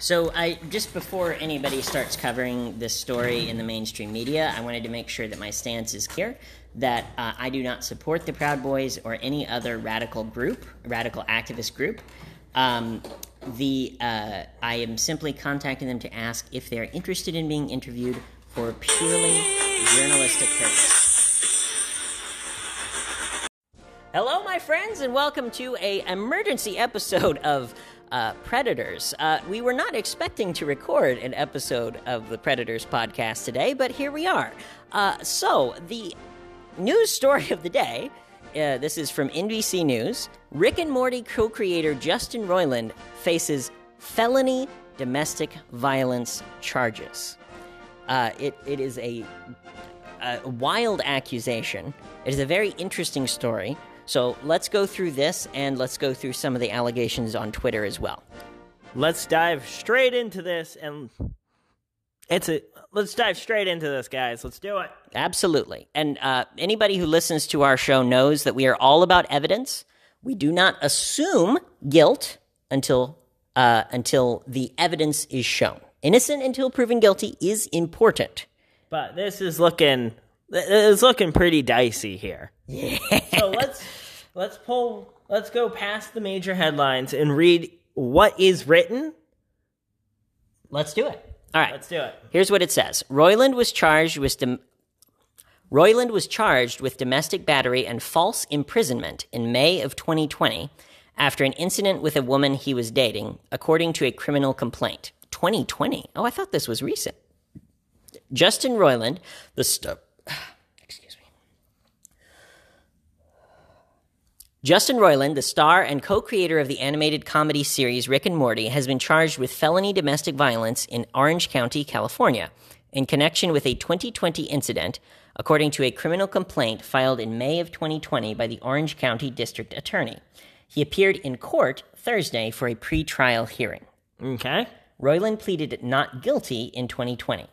So I just before anybody starts covering this story in the mainstream media, I wanted to make sure that my stance is clear that uh, I do not support the Proud Boys or any other radical group, radical activist group. Um, the uh, I am simply contacting them to ask if they're interested in being interviewed for purely journalistic purpose. Hello, my friends, and welcome to a emergency episode of uh, Predators. Uh, we were not expecting to record an episode of the Predators podcast today, but here we are. Uh, so the news story of the day. Uh, this is from NBC News. Rick and Morty co creator Justin Roiland faces felony domestic violence charges. Uh, it, it is a, a wild accusation. It is a very interesting story. So let's go through this and let's go through some of the allegations on Twitter as well. Let's dive straight into this and it's a let's dive straight into this guys let's do it Absolutely. And uh, anybody who listens to our show knows that we are all about evidence. We do not assume guilt until uh, until the evidence is shown. Innocent until proven guilty is important. but this is looking it's looking pretty dicey here yeah so let's let's pull let's go past the major headlines and read what is written Let's do it. All right. let's do it Here's what it says. Roiland was charged with dom- Roiland was charged with domestic battery and false imprisonment in May of 2020 after an incident with a woman he was dating, according to a criminal complaint. 2020. Oh, I thought this was recent. Justin Roiland, the st- excuse me. Justin Roiland, the star and co-creator of the animated comedy series Rick and Morty, has been charged with felony domestic violence in Orange County, California, in connection with a 2020 incident, according to a criminal complaint filed in May of 2020 by the Orange County District Attorney. He appeared in court Thursday for a pre-trial hearing. okay Roiland pleaded not guilty in 2020.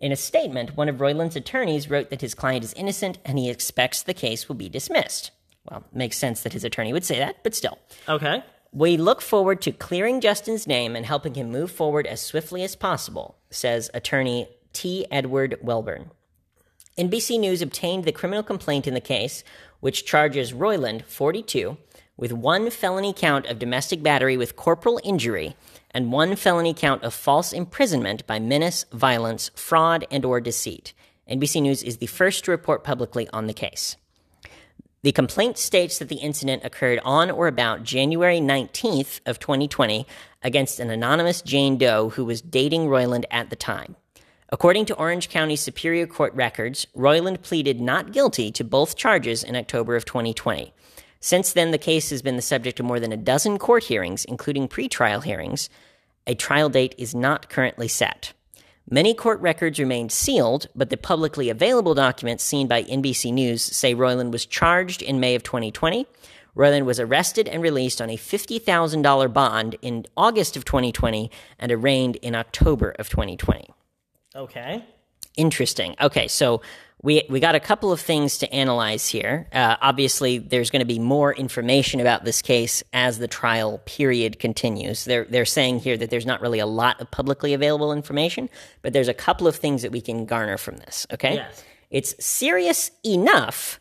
In a statement, one of Roiland's attorneys wrote that his client is innocent and he expects the case will be dismissed. Well, makes sense that his attorney would say that, but still. okay We look forward to clearing Justin's name and helping him move forward as swiftly as possible, says attorney T. Edward Welbourn. NBC News obtained the criminal complaint in the case, which charges Roiland, 42, with one felony count of domestic battery with corporal injury and one felony count of false imprisonment by menace, violence, fraud, and or deceit. NBC News is the first to report publicly on the case. The complaint states that the incident occurred on or about January 19th of 2020 against an anonymous Jane Doe who was dating Roiland at the time. According to Orange County Superior Court records, Roiland pleaded not guilty to both charges in October of 2020. Since then, the case has been the subject of more than a dozen court hearings, including pretrial hearings. A trial date is not currently set. Many court records remained sealed, but the publicly available documents seen by NBC News say Roiland was charged in May of 2020. Roiland was arrested and released on a $50,000 bond in August of 2020 and arraigned in October of 2020. okay Interesting. Okay, so we we got a couple of things to analyze here. Uh, obviously, there's going to be more information about this case as the trial period continues. They're they're saying here that there's not really a lot of publicly available information, but there's a couple of things that we can garner from this. Okay, Yes. it's serious enough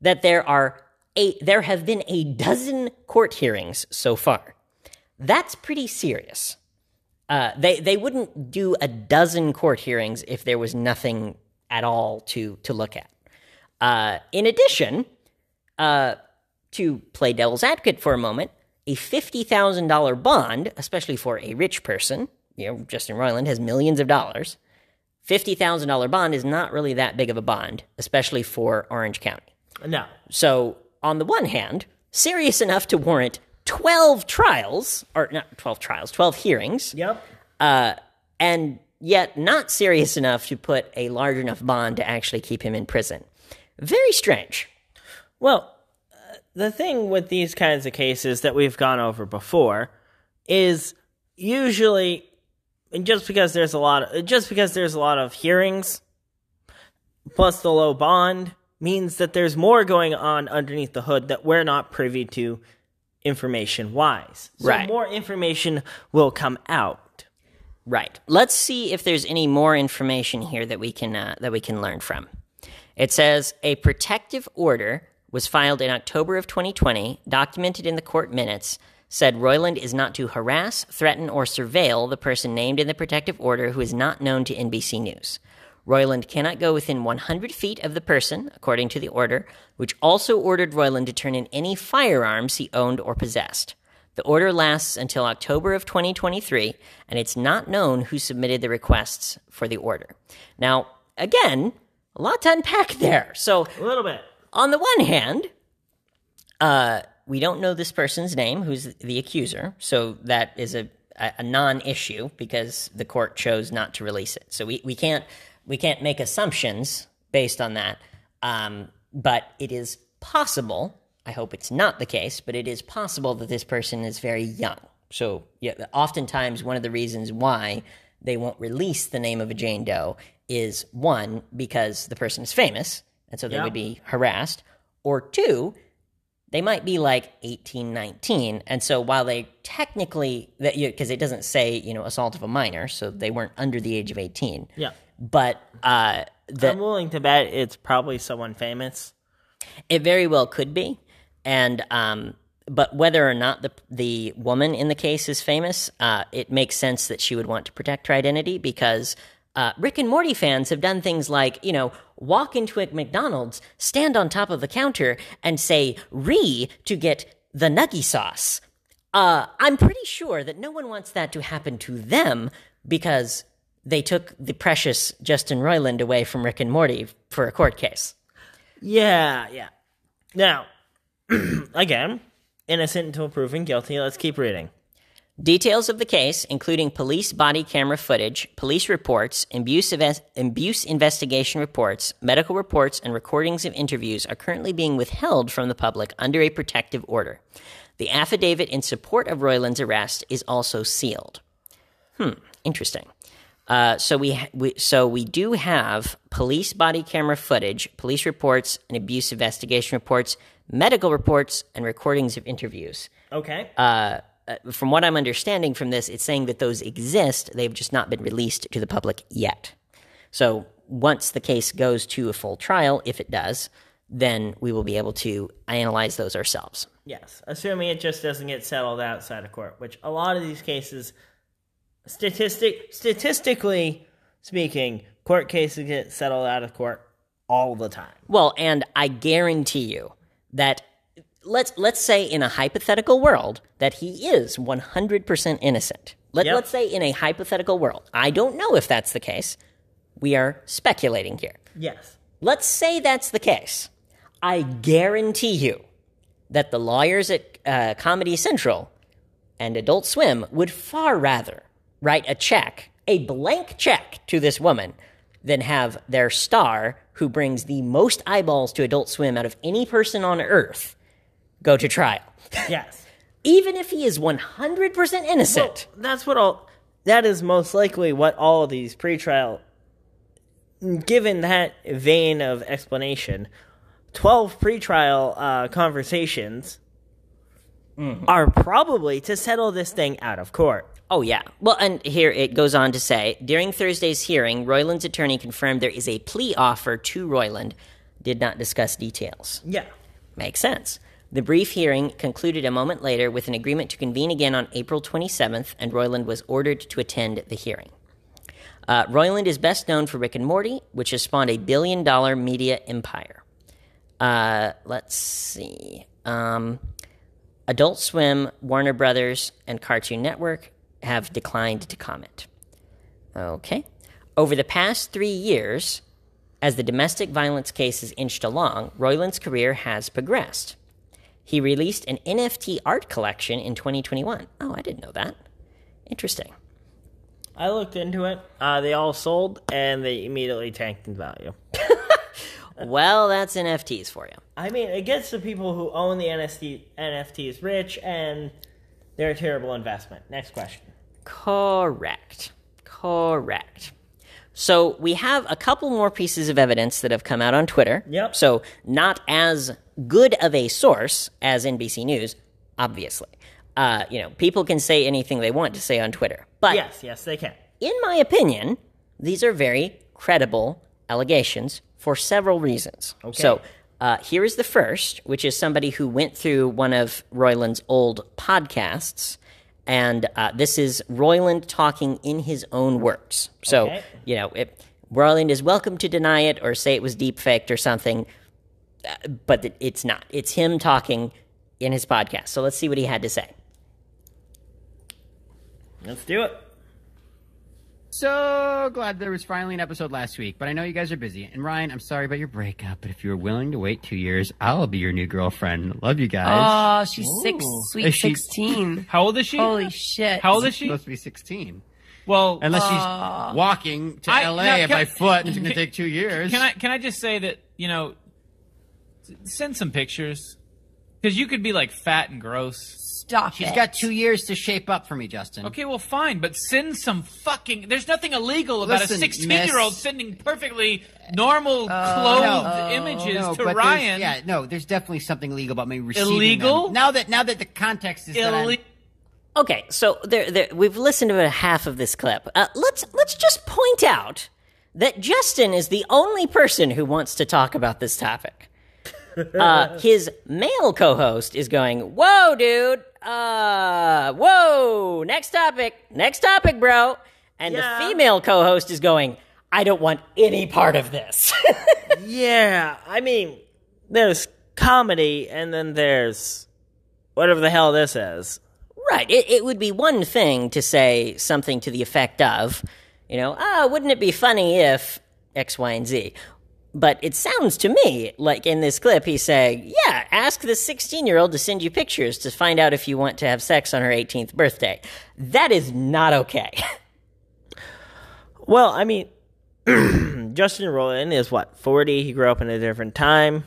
that there are a there have been a dozen court hearings so far. That's pretty serious. Uh, they they wouldn't do a dozen court hearings if there was nothing at all to to look at. Uh, in addition, uh, to play devil's advocate for a moment, a fifty thousand dollar bond, especially for a rich person, you know, Justin Roiland has millions of dollars. Fifty thousand dollar bond is not really that big of a bond, especially for Orange County. no So, on the one hand, serious enough to warrant 12 trials, or not 12 trials, 12 hearings, yep uh, and yet not serious enough to put a large enough bond to actually keep him in prison. Very strange. Well, uh, the thing with these kinds of cases that we've gone over before is usually and just because there's a lot of just because there's a lot of hearings plus the low bond means that there's more going on underneath the hood that we're not privy to information wise. So Right. more information will come out. Right. Let's see if there's any more information here that we can uh, that we can learn from. It says a protective order was filed in October of 2020, documented in the court minutes, said Roiland is not to harass, threaten, or surveil the person named in the protective order who is not known to NBC News. Roiland cannot go within 100 feet of the person, according to the order, which also ordered Roiland to turn in any firearms he owned or possessed. The order lasts until October of 2023, and it's not known who submitted the requests for the order. Now, again, a lot to unpack there. So, A little bit. on the one hand, uh, we don't know this person's name, who's the accuser, so that is a, a, non-issue because the court chose not to release it. So we, we can't we can't make assumptions based on that. Um, but it is possible. I hope it's not the case, but it is possible that this person is very young. So yeah, oftentimes one of the reasons why they won't release the name of a Jane Doe is one because the person is famous, and so they Yeah. would be harassed, or two, they might be like 18 19 and so while they technically that because it doesn't say you know assault of a minor so they weren't under the age of 18 Yeah. but uh the, I'm willing to bet it's probably someone famous. it very well could be and um but whether or not the the woman in the case is famous uh it makes sense that she would want to protect her identity because uh, Rick and Morty fans have done things like, you know, walk into a McDonald's, stand on top of the counter, and say "re" to get the nuggy sauce. Uh, I'm pretty sure that no one wants that to happen to them because they took the precious Justin Roiland away from Rick and Morty for a court case. Yeah, yeah. Now, again, innocent until proven guilty. Let's keep reading. Details of the case, including police body camera footage, police reports, abuse, inves- abuse investigation reports, medical reports, and recordings of interviews, are currently being withheld from the public under a protective order. The affidavit in support of Roiland's arrest is also sealed. Hmm, interesting. Uh, so we, ha- we so we do have police body camera footage, police reports, and abuse investigation reports, medical reports, and recordings of interviews Okay. uh, from what I'm understanding from this, it's saying that those exist. They've just not been released to the public yet. So once the case goes to a full trial, if it does, then we will be able to analyze those ourselves. yes, assuming it just doesn't get settled outside of court, which a lot of these cases, statistic statistically speaking, court cases get settled out of court all the time. Well, and I guarantee you that let's let's say in a hypothetical world that he is 100% innocent. Let, Yep. Let's say in a hypothetical world. I don't know if that's the case. We are speculating here. Yes. Let's say that's the case. I guarantee you that the lawyers at uh, Comedy Central and Adult Swim would far rather write a check, a blank check to this woman, than have their star, who brings the most eyeballs to Adult Swim out of any person on earth, go to trial. Yes. Even if he is 100% innocent. That's what all. That is most likely what all of these pretrial. Given that vein of explanation, twelve pretrial uh, conversations are probably to settle this thing out of court. Oh, yeah. Well, and here it goes on to say during Thursday's hearing, Roiland's attorney confirmed there is a plea offer to Roiland, did not discuss details. Yeah. Makes sense. The brief hearing concluded a moment later with an agreement to convene again on April 27th, and Roiland was ordered to attend the hearing. Uh, Roiland is best known for Rick and Morty, which has spawned a billion dollar media empire. Uh, let's see. Um, Adult Swim, Warner Brothers, and Cartoon Network have declined to comment. Okay. Over the past three years, as the domestic violence cases inched along, Roiland's career has progressed. He released an NFT art collection in 2021. Oh, I didn't know that. Interesting. I looked into it. Uh, they all sold and they immediately tanked in value. Well, that's NFTs for you. I mean, it gets the people who own the NFT, NFTs rich and they're a terrible investment. Next question. Correct. Correct. So we have a couple more pieces of evidence that have come out on Twitter. Yep. So not as good of a source as NBC News, obviously. Uh, you know, people can say anything they want to say on Twitter, but Yes, yes, they can. in my opinion, these are very credible allegations for several reasons. Okay. So uh, here is the first, which is somebody who went through one of Roiland's old podcasts. And uh, this is Roiland talking in his own words. So, Okay. you know, it, Roiland is welcome to deny it or say it was deep faked or something, uh, but it's not. It's him talking in his podcast. So let's see what he had to say. Let's do it. So glad there was finally an episode last week, but I know you guys are busy. And Ryan, I'm sorry about your breakup, but if you were willing to wait two years, I'll be your new girlfriend. Love you guys. Oh, she's six, sweet Is she- sixteen. How old is she? Holy shit! How old is she? supposed to be 16. Well, Unless she's walking to I- LA now, can- by foot and it's going to take two years. can I can I just say that you know, send some pictures because you could be like fat and gross. Stop She's it. got two years to shape up for me, Justin. Okay, well, fine, but send some fucking. There's nothing illegal about Listen, a 16 year old sending perfectly normal Uh, clothed images No, to but there's- Ryan. Yeah, no, there's definitely something illegal about me receiving Illegal? them. Now that now that the context is that I'm- Ille- Okay, so there, there, we've listened to a half of this clip. Uh, let's let's just point out that Justin is the only person who wants to talk about this topic. Uh, his male co-host is going, "Whoa, dude! Uh, whoa! Next topic, next topic, bro." And Yeah. the female co-host is going, "I don't want any part of this." Yeah, I mean, there's comedy, and then there's whatever the hell this is. Right. It, it would be one thing to say something to the effect of, you know, ah, wouldn't it be funny if X, Y, and Z? But it sounds to me like in this clip he's saying, yeah, ask the 16 year old to send you pictures to find out if you want to have sex on her 18th birthday. That is not okay. Well, I mean, Justin Roiland is what, 40? He grew up in a different time.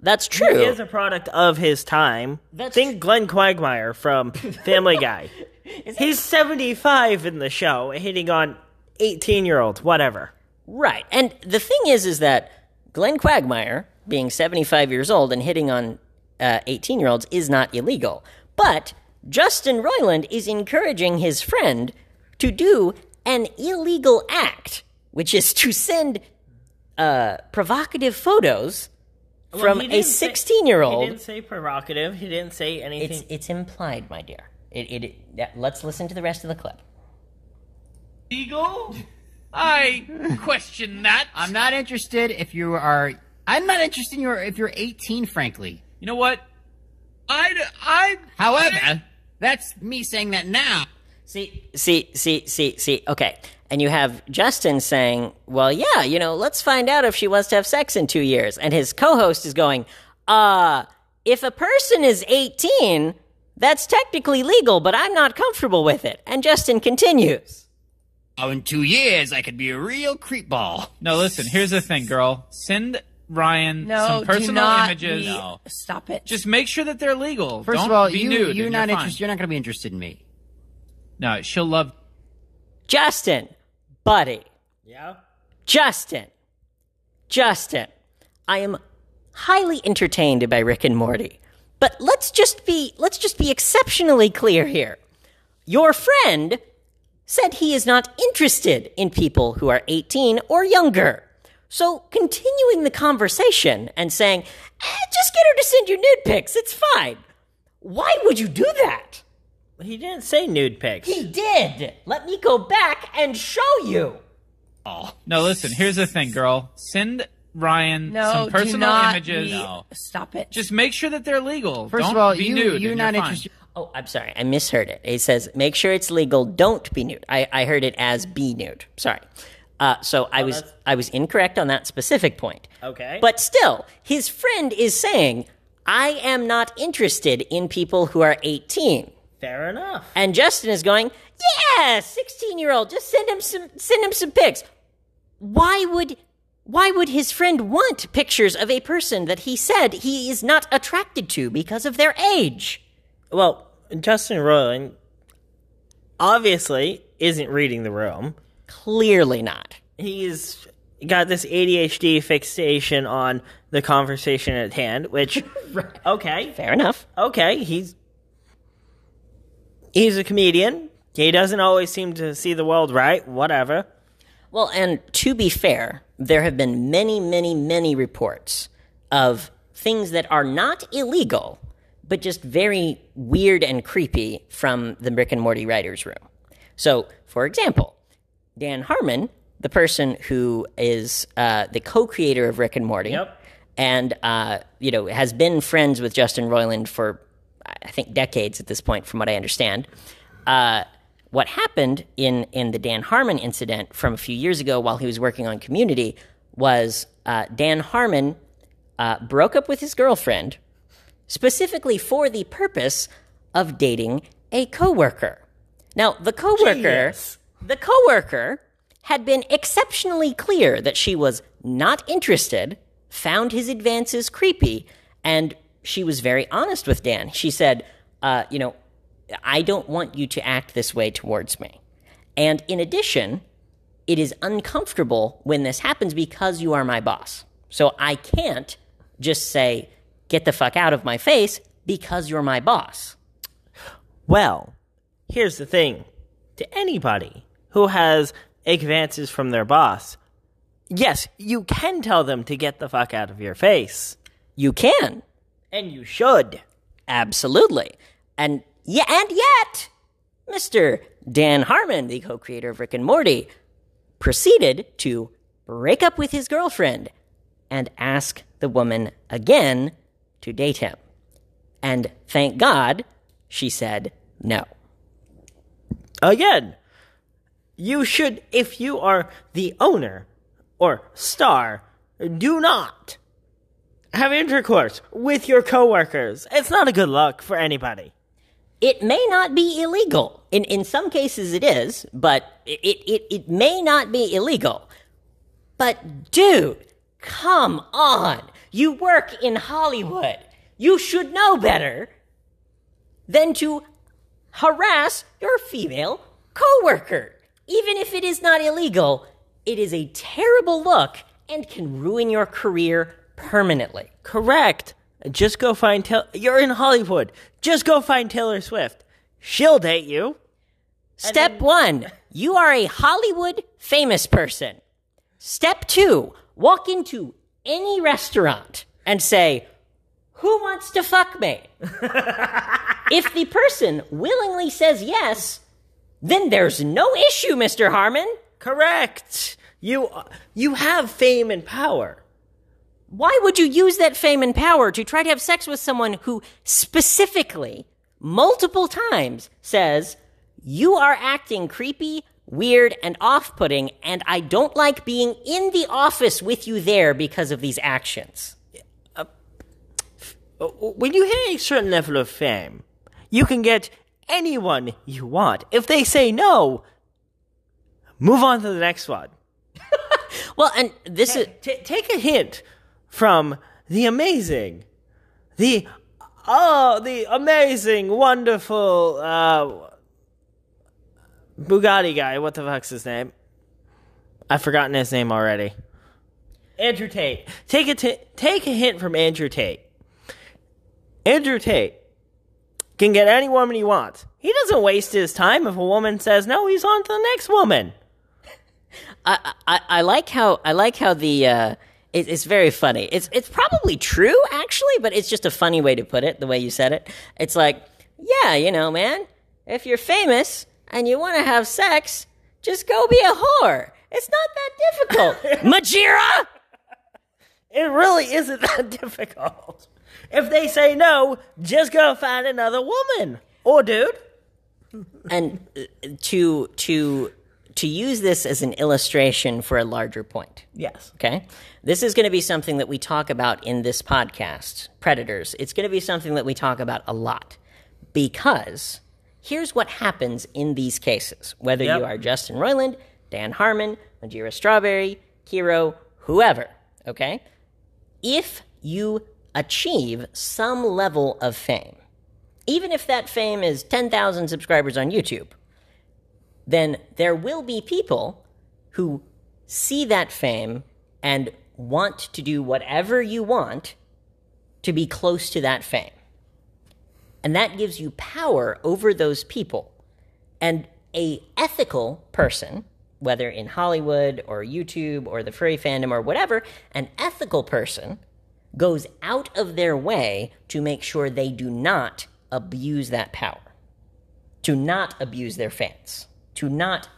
That's true. He is a product of his time. That's Think Glenn Quagmire from Family Guy. He's 75 in the show, hitting on 18 year olds, whatever. Right. And the thing is, is that Glenn Quagmire, being 75 years old and hitting on 18 year olds, is not illegal. But Justin Roiland is encouraging his friend to do an illegal act, which is to send uh, provocative photos from he a 16 year old. He didn't say provocative. He didn't say anything. It's, it's implied, my dear. It, it, it, yeah, let's listen to the rest of the clip. Legal? I question that. I'm not interested if you are. I'm not interested in your if you're 18, frankly. You know what? I I However, that's me saying that now. See, see, see, see, see. Okay. And you have Justin saying, well, yeah, you know, let's find out if she wants to have sex in two years. And his co host is going, uh, if a person is 18, that's technically legal, but I'm not comfortable with it. And Justin continues. Oh, in two years, I could be a real creep ball. no. Listen, here's the thing, girl. Send Ryan no, some personal do not images. be- Stop it. Just make sure that they're legal. First Don't of all, be you nude. you're and not fine. interested. You're not going to be interested in me. No, she'll love. Justin, buddy, yeah. Justin, Justin, I am highly entertained by Rick and Morty. But let's just be let's just be exceptionally clear here. Your friend said he is not interested in people who are 18 or younger. So continuing the conversation and saying, eh, just get her to send you nude pics, it's fine. Why would you do that? He didn't say nude pics. He did. Let me go back and show you. Oh. No, listen. Here's the thing, girl. Send Ryan no, some do personal not images. be- Stop it. Just make sure that they're legal. First Don't of all, be you nude. you're and not fine. interested. Oh, I'm sorry. I misheard it. It says, make sure it's legal. Don't be nude. I, I heard it as be nude. Sorry. Uh, so I was that's- I was incorrect on that specific point. Okay. But still, his friend is saying, I am not interested in people who are 18. Fair enough. And Justin is going, yeah, 16 year old, just send him some send him some pics. Why would why would his friend want pictures of a person that he said he is not attracted to because of their age? Well, Justin Roiland obviously isn't reading the room. Clearly not. He's got this ADHD fixation on the conversation at hand, which okay, Fair enough. okay, he's he's a comedian. He doesn't always seem to see the world right. Whatever. Well, and to be fair, there have been many, many, many reports of things that are not illegal, but just very weird and creepy from the Rick and Morty writers' room. So, for example, Dan Harmon, the person who is uh, the co-creator of Rick and Morty, Yep. and uh, you know has been friends with Justin Roiland for I think decades at this point, from what I understand. Uh, what happened in in the Dan Harmon incident from a few years ago, while he was working on Community, was uh, Dan Harmon uh, broke up with his girlfriend specifically for the purpose of dating a coworker. Now, the coworker, Genius. the coworker had been exceptionally clear that she was not interested, found his advances creepy, and she was very honest with Dan. She said, uh, "You know, I don't want you to act this way towards me." And in addition, it is uncomfortable when this happens because you are my boss. So I can't just say, get the fuck out of my face because you're my boss. Well, here's the thing to anybody who has advances from their boss, yes, you can tell them to get the fuck out of your face. You can. And you should. Absolutely. And yeah, and yet, Mr. Dan Harmon, the co-creator of Rick and Morty, proceeded to break up with his girlfriend and ask the woman again to date him. And thank God she said no. Again, you should, if you are the owner or star, do not have intercourse with your coworkers. It's not a good look for anybody. it may not be illegal. In in some cases it is, but it it, it may not be illegal. But dude, come on. You work in Hollywood. You should know better than to harass your female coworker. Even if it is not illegal, it is a terrible look and can ruin your career permanently. Correct. Just go find Taylor. You're in Hollywood. Just go find Taylor Swift. She'll date you. Step one, you are a Hollywood famous person. Step two, walk into any restaurant and say, Who wants to fuck me? if the person willingly says yes, then there's no issue, Mr. Harmon. Correct. You you have fame and power. Why would you use that fame and power to try to have sex with someone who specifically, multiple times, says, You are acting creepy, weird, and off putting, and I don't like being in the office with you there because of these actions? When you hit a certain level of fame, you can get anyone you want. If they say no, move on to the next one. Well, and this is. T- take a hint from the amazing, the oh, the amazing, wonderful uh, Bugatti guy. What the fuck's his name? I've forgotten his name already. Andrew Tate. Take a t- take a hint from Andrew Tate. Andrew Tate can get any woman he wants. He doesn't waste his time if a woman says no. He's on to the next woman. I, I, I like how I like how the uh, it, it's very funny. It's it's probably true actually, but it's just a funny way to put it. The way you said it, it's like, yeah, you know, man, if you're famous and you want to have sex, just go be a whore. It's not that difficult, Majira. It really isn't that difficult. If they say no, just go find another woman or dude. And uh, to to to use this as an illustration for a larger point. Yes. Okay. This is going to be something that we talk about in this podcast, Predators. It's going to be something that we talk about a lot because here's what happens in these cases, whether Yep. you are Justin Roiland, Dan Harmon, Majira Strawberry, Hero, whoever, okay? If you achieve some level of fame, even if that fame is 10,000 subscribers on YouTube, then there will be people who see that fame and want to do whatever you want to be close to that fame. And that gives you power over those people. And a ethical person, whether in Hollywood or YouTube or the furry fandom or whatever, an ethical person goes out of their way to make sure they do not abuse that power, to not abuse their fans, to not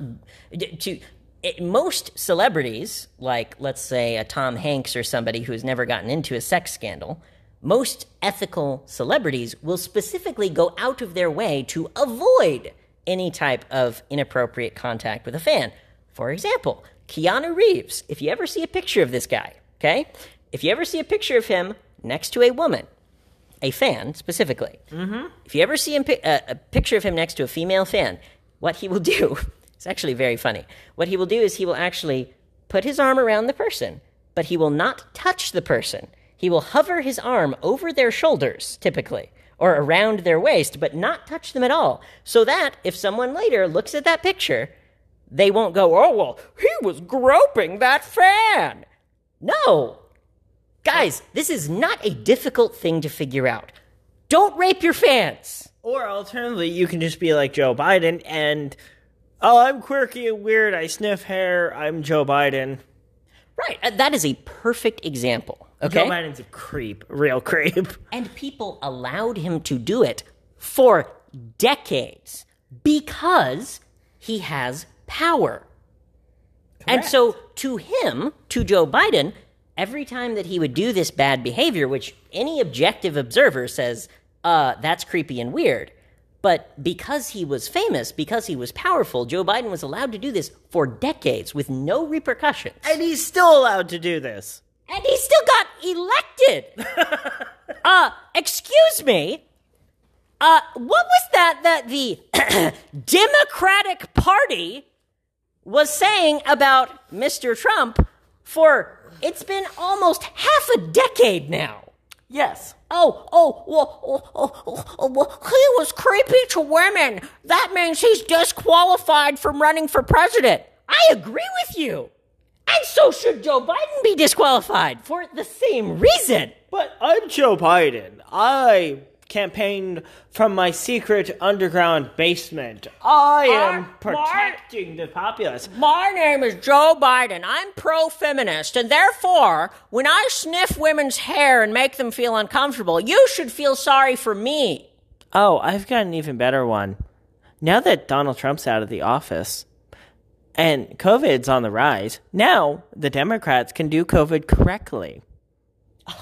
to it, most celebrities, like let's say a Tom Hanks or somebody who's never gotten into a sex scandal, most ethical celebrities will specifically go out of their way to avoid any type of inappropriate contact with a fan. For example, Keanu Reeves, if you ever see a picture of this guy, okay? If you ever see a picture of him next to a woman, a fan specifically, mm-hmm. if you ever see him, uh, a picture of him next to a female fan, what he will do, it's actually very funny. What he will do is he will actually put his arm around the person, but he will not touch the person. He will hover his arm over their shoulders, typically, or around their waist, but not touch them at all. So that if someone later looks at that picture, they won't go, oh, well, he was groping that fan. No. Guys, this is not a difficult thing to figure out. Don't rape your fans. Or alternatively, you can just be like Joe Biden and, oh, I'm quirky and weird. I sniff hair. I'm Joe Biden. Right. uh, That is a perfect example. Joe Okay. Biden's a creep, real creep. And people allowed him to do it for decades because he has power. And so to him, to Joe Biden, every time that he would do this bad behavior, which any objective observer says, uh, that's creepy and weird. But because he was famous, because he was powerful, Joe Biden was allowed to do this for decades with no repercussions. And he's still allowed to do this. And he still got elected. uh, excuse me. Uh, what was that that the Democratic Party was saying about Mr. Trump for it's been almost half a decade now? Yes. Oh, oh, well, oh, oh, oh, oh, well, he was creepy to women. That means he's disqualified from running for president. I agree with you. And so should Joe Biden be disqualified for the same reason. But I'm Joe Biden. I campaigned from my secret underground basement. I am protecting the populace. My name is Joe Biden. I'm pro feminist, and therefore, when I sniff women's hair and make them feel uncomfortable, you should feel sorry for me. Oh, I've got an even better one. Now that Donald Trump's out of the office and COVID's on the rise, now the Democrats can do COVID correctly.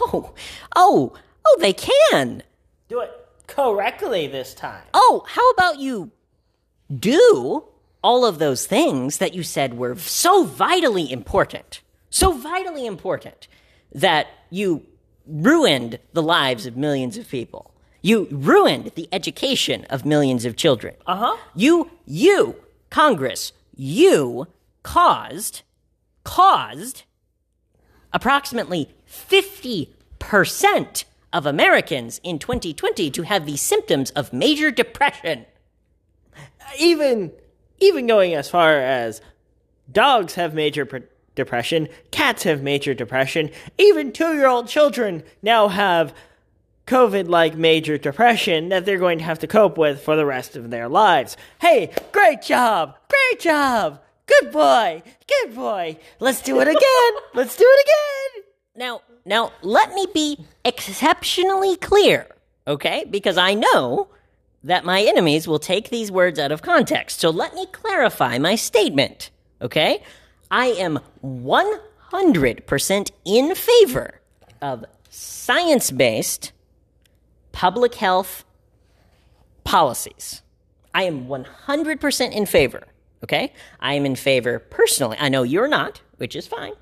Oh, oh, oh, they can. Do it correctly this time. Oh, how about you do all of those things that you said were so vitally important, so vitally important that you ruined the lives of millions of people. You ruined the education of millions of children. Uh huh. You, you, Congress, you caused, caused approximately 50% of Americans in 2020 to have the symptoms of major depression. Even even going as far as dogs have major pre- depression, cats have major depression, even 2-year-old children now have COVID like major depression that they're going to have to cope with for the rest of their lives. Hey, great job! Great job! Good boy! Good boy! Let's do it again! Let's do it again! Now, now let me be exceptionally clear, okay? Because I know that my enemies will take these words out of context. So let me clarify my statement, okay? I am 100% in favor of science-based public health policies. I am 100% in favor, okay? I am in favor personally. I know you're not, which is fine.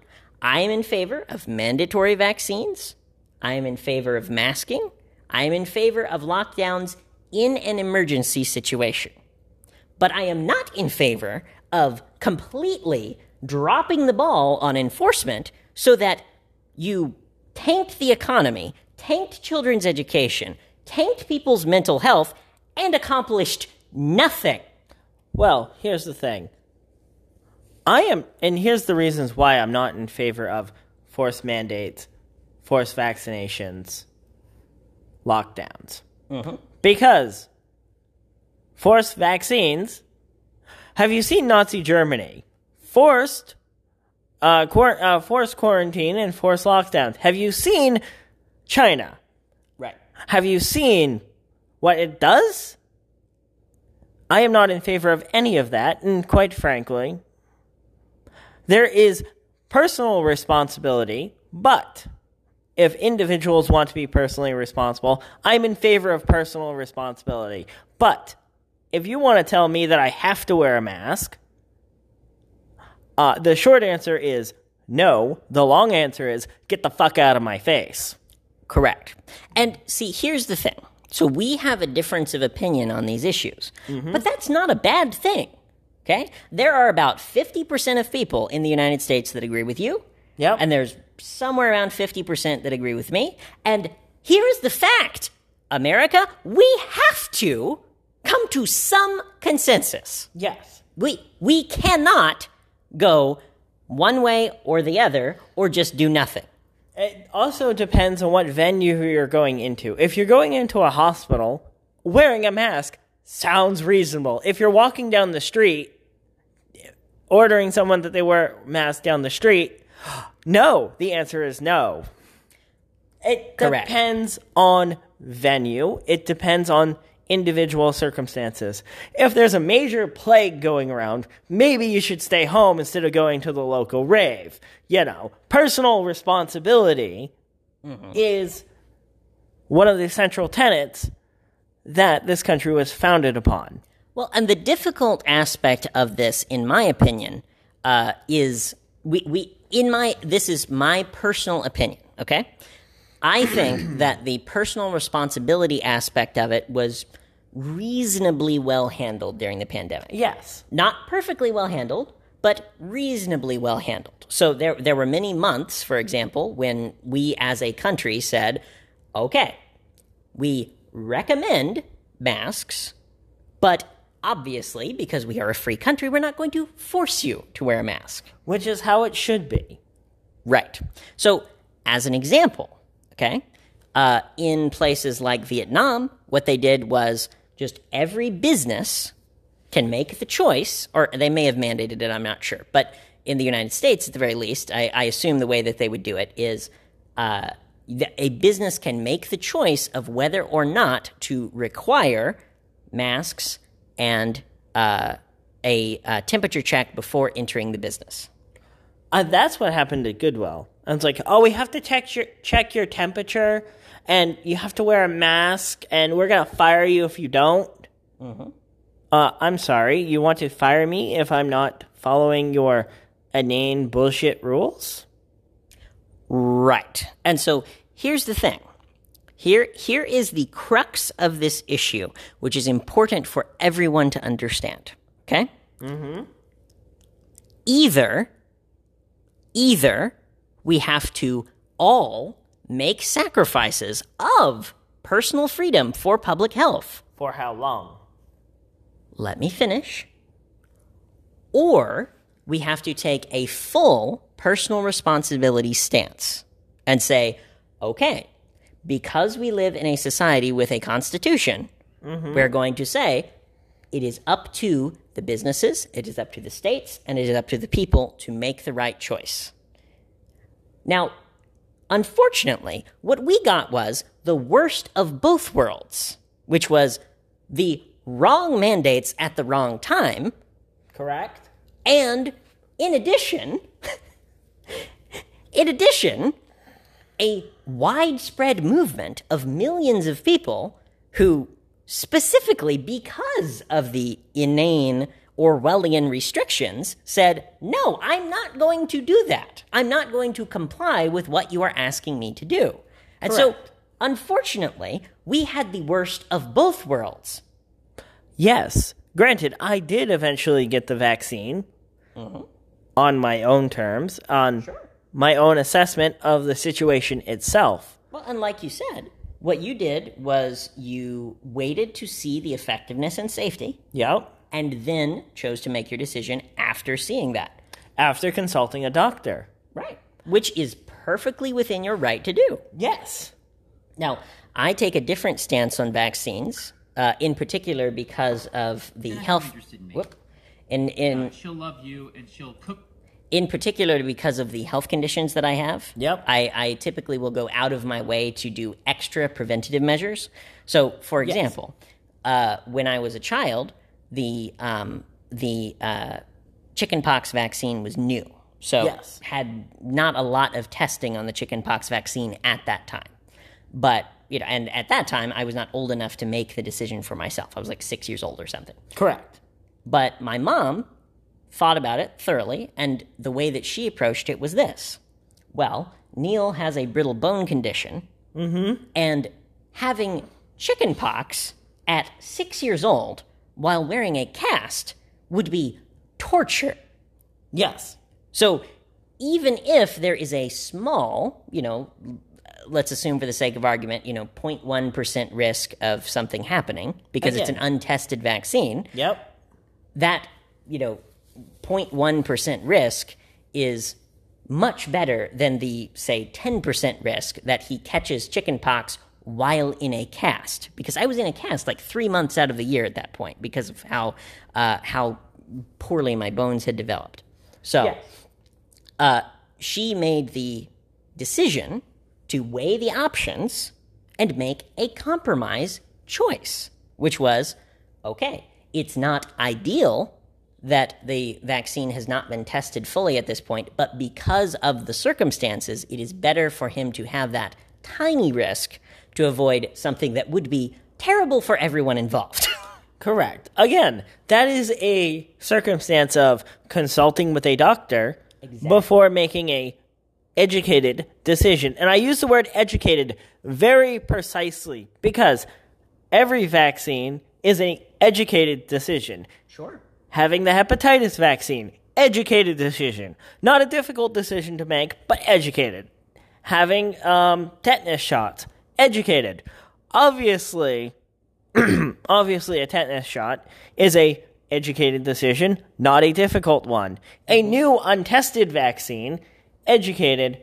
I am in favor of mandatory vaccines. I am in favor of masking. I am in favor of lockdowns in an emergency situation. But I am not in favor of completely dropping the ball on enforcement so that you tanked the economy, tanked children's education, taint people's mental health, and accomplished nothing. Well, here's the thing. I am, and here's the reasons why I'm not in favor of forced mandates, forced vaccinations, lockdowns. Because forced vaccines Have you seen Nazi Germany? Forced, uh, quar- uh, forced quarantine and forced lockdowns. Have you seen China? Have you seen what it does? I am not in favor of any of that, and quite frankly, there is personal responsibility, but if individuals want to be personally responsible, I'm in favor of personal responsibility. But if you want to tell me that I have to wear a mask, uh, the short answer is no. The long answer is get the fuck out of my face. Correct. And see, here's the thing. So we have a difference of opinion on these issues, mm-hmm. but that's not a bad thing. Okay? There are about 50% of people in the United States that agree with you. Yep. And there's somewhere around 50% that agree with me. And here's the fact America, we have to come to some consensus. Yes. We, we cannot go one way or the other or just do nothing. It also depends on what venue you're going into. If you're going into a hospital, wearing a mask sounds reasonable. If you're walking down the street, ordering someone that they wear a mask down the street, no. The answer is no. It Correct. depends on venue. It depends on individual circumstances. If there's a major plague going around, maybe you should stay home instead of going to the local rave. You know, personal responsibility is one of the central tenets that this country was founded upon. Well, and the difficult aspect of this, in my opinion, uh, is we, we in my this is my personal opinion. Okay, I think that the personal responsibility aspect of it was reasonably well handled during the pandemic. Yes. Not perfectly well handled, but reasonably well handled. So there there were many months, for example, when we as a country said, "Okay, we recommend masks, but obviously, because we are a free country, we're not going to force you to wear a mask." Which is how it should be. Right. So, as an example, okay, uh, in places like Vietnam, what they did was just every business can make the choice, or they may have mandated it, I'm not sure. But in the United States, at the very least, I, I assume the way that they would do it is uh, a business can make the choice of whether or not to require masks and uh, a uh, temperature check before entering the business. Uh, that's what happened at Goodwill. And it's like, oh, we have to check your check your temperature, and you have to wear a mask, and we're gonna fire you if you don't. Uh, I'm sorry, you want to fire me if I'm not following your inane bullshit rules? Right. And so here's the thing. Here, here is the crux of this issue, which is important for everyone to understand. Okay? Mm-hmm. Either, either we have to all make sacrifices of personal freedom for public health. For how long? Let me finish. Or we have to take a full personal responsibility stance and say, okay, because we live in a society with a constitution, mm-hmm. we're going to say it is up to the businesses, it is up to the states, and it is up to the people to make the right choice. Now, unfortunately, what we got was the worst of both worlds, which was the wrong mandates at the wrong time, Correct? and in addition, in addition, a widespread movement of millions of people who, specifically because of the inane Orwellian restrictions, said, No, I'm not going to do that. I'm not going to comply with what you are asking me to do. And so, unfortunately, we had the worst of both worlds. Yes. Granted, I did eventually get the vaccine mm-hmm. on my own terms, on my own assessment of the situation itself. Well, and like you said, what you did was you waited to see the effectiveness and safety, Yep. And then chose to make your decision after seeing that. After consulting a doctor. Right. Which is perfectly within your right to do. Yes. Now, I take a different stance on vaccines, uh, in particular because of the health. interested in. Whoop. In in she'll love you and she'll cook. in particular because of the health conditions that I have. Yep. I, I typically will go out of my way to do extra preventative measures. So, for example, uh, when I was a child, the um, the uh, chickenpox vaccine was new, so Yes. had not a lot of testing on the chickenpox vaccine at that time. But you know, and at that time, I was not old enough to make the decision for myself. I was like six years old or something. Correct. But my mom thought about it thoroughly, and the way that she approached it was this Well, Neil has a brittle bone condition, and having chickenpox at six years old while wearing a cast would be torture. Yes. So even if there is a small, you know, let's assume for the sake of argument, you know, 0.1% risk of something happening because it's an untested vaccine, Yep. that you know 0.1% risk is much better than the say 10% risk that he catches chickenpox while in a cast because i was in a cast like three months out of the year at that point because of how uh, how poorly my bones had developed so Yes. uh, she made the decision to weigh the options and make a compromise choice, which was okay, it's not ideal that the vaccine has not been tested fully at this point, but because of the circumstances, it is better for him to have that tiny risk to avoid something that would be terrible for everyone involved. Correct. Again, that is a circumstance of consulting with a doctor before making a educated decision. And I use the word educated very precisely because every vaccine is an educated decision. sure. Having the hepatitis vaccine, educated decision. Not a difficult decision to make, but educated. Having um, tetanus shots, educated. Obviously, obviously a tetanus shot is a educated decision, not a difficult one. A mm-hmm. new untested vaccine, educated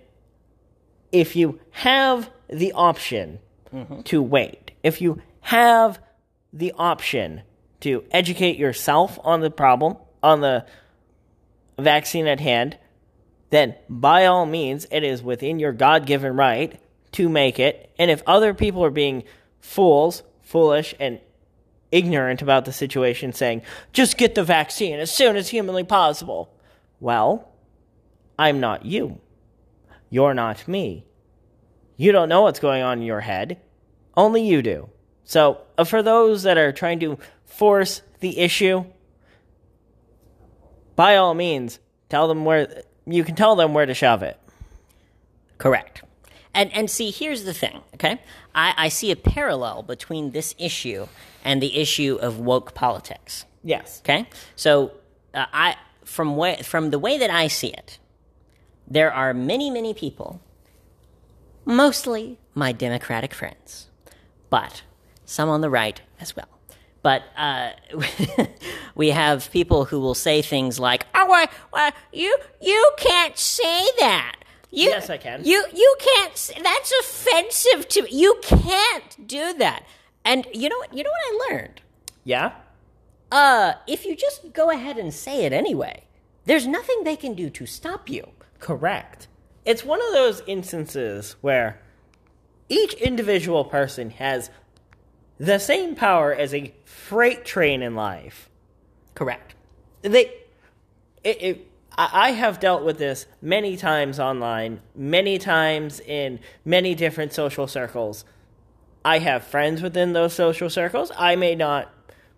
if you have the option mm-hmm. to wait, if you have the option to educate yourself on the problem, on the vaccine at hand, then by all means, it is within your God given right to make it. And if other people are being fools, foolish, and ignorant about the situation, saying, just get the vaccine as soon as humanly possible, well, I'm not you. You're not me. You don't know what's going on in your head. Only you do. So, uh, for those that are trying to force the issue, by all means, tell them where you can tell them where to shove it. Correct. And and see, here's the thing, okay? I, I see a parallel between this issue and the issue of woke politics. Yes. Okay, so uh, I from way, from the way that I see it, there are many many people, mostly my Democratic friends, but some on the right as well. But uh, we have people who will say things like, "Oh, well, well, you you can't say that." You, Yes, I can. You you can't. That's offensive to you. Can't do that. And you know what? You know what I learned Yeah? uh, if you just go ahead and say it anyway, there's nothing they can do to stop you. Correct. It's one of those instances where each individual person has the same power as a freight train in life. Correct. they it, it I have dealt with this many times online, many times in many different social circles. I have friends within those social circles. I may not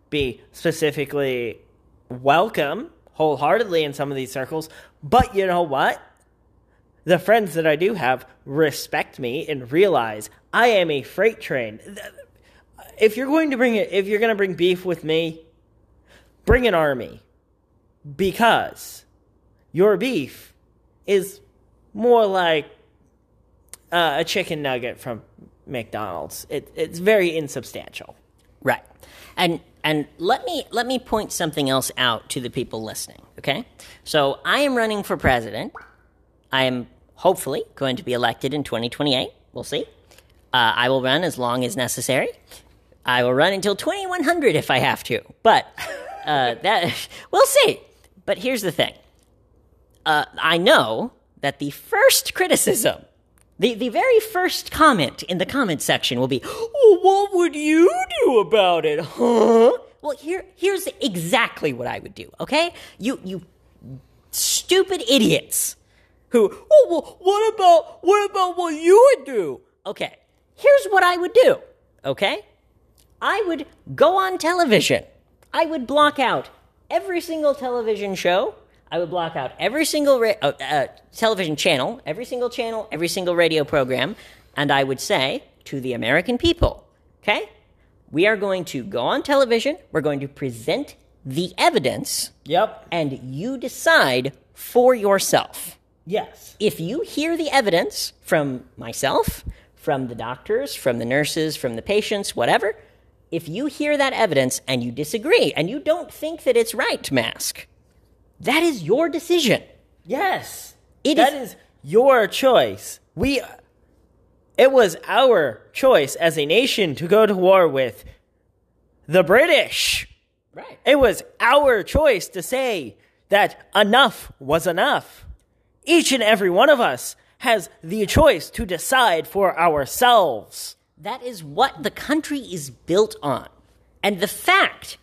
be specifically welcome wholeheartedly in some of these circles, but you know what? The friends that I do have respect me and realize I am a freight train. If you're going to bring it, if you're going to bring beef with me, bring an army because your beef is more like uh, a chicken nugget from McDonald's. It, it's very insubstantial. Right. And and let me let me point something else out to the people listening, okay? So I am running for president. I am hopefully going to be elected in 2028. We'll see. Uh, I will run as long as necessary. I will run until 2100 if I have to. But uh, that we'll see. But here's the thing. Uh, I know that the first criticism, the, the very first comment in the comment section will be, what would you do about it, huh? Well, here, here's exactly what I would do, okay? You, you stupid idiots who, oh, well, what about, what about what you would do? Okay, here's what I would do, okay? I would go on television. I would block out every single television show. I would block out every single ra- uh, uh, television channel, every single channel, every single radio program, and I would say to the American people, okay, we are going to go on television, we're going to present the evidence, Yep. and you decide for yourself Yes. if you hear the evidence from myself, from the doctors, from the nurses, from the patients, whatever, if you hear that evidence and you disagree and you don't think that it's right to mask, that is your decision. Yes. It That is- is your choice. We it was our choice as a nation to go to war with the British. Right. It was our choice to say that enough was enough. Each and every one of us has the choice to decide for ourselves. That is what the country is built on. And the fact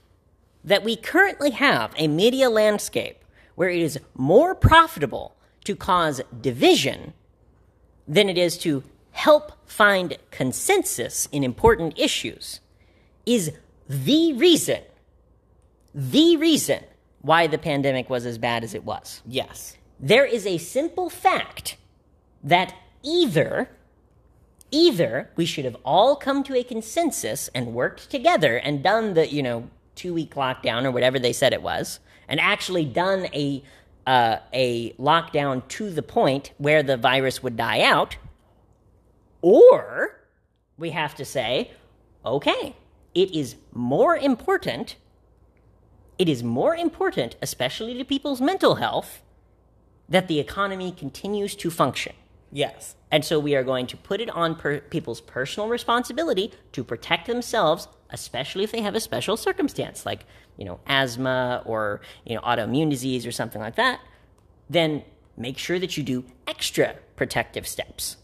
that we currently have a media landscape where it is more profitable to cause division than it is to help find consensus in important issues is the reason, the reason why the pandemic was as bad as it was. Yes. There is a simple fact that either either we should have all come to a consensus and worked together and done the you know two week lockdown or whatever they said it was and actually done a uh, a lockdown to the point where the virus would die out or we have to say okay it is more important it is more important especially to people's mental health that the economy continues to function Yes. and so we are going to put it on per- people's personal responsibility to protect themselves, especially if they have a special circumstance like, you know, asthma or, you know, autoimmune disease or something like that. Then make sure that you do extra protective steps.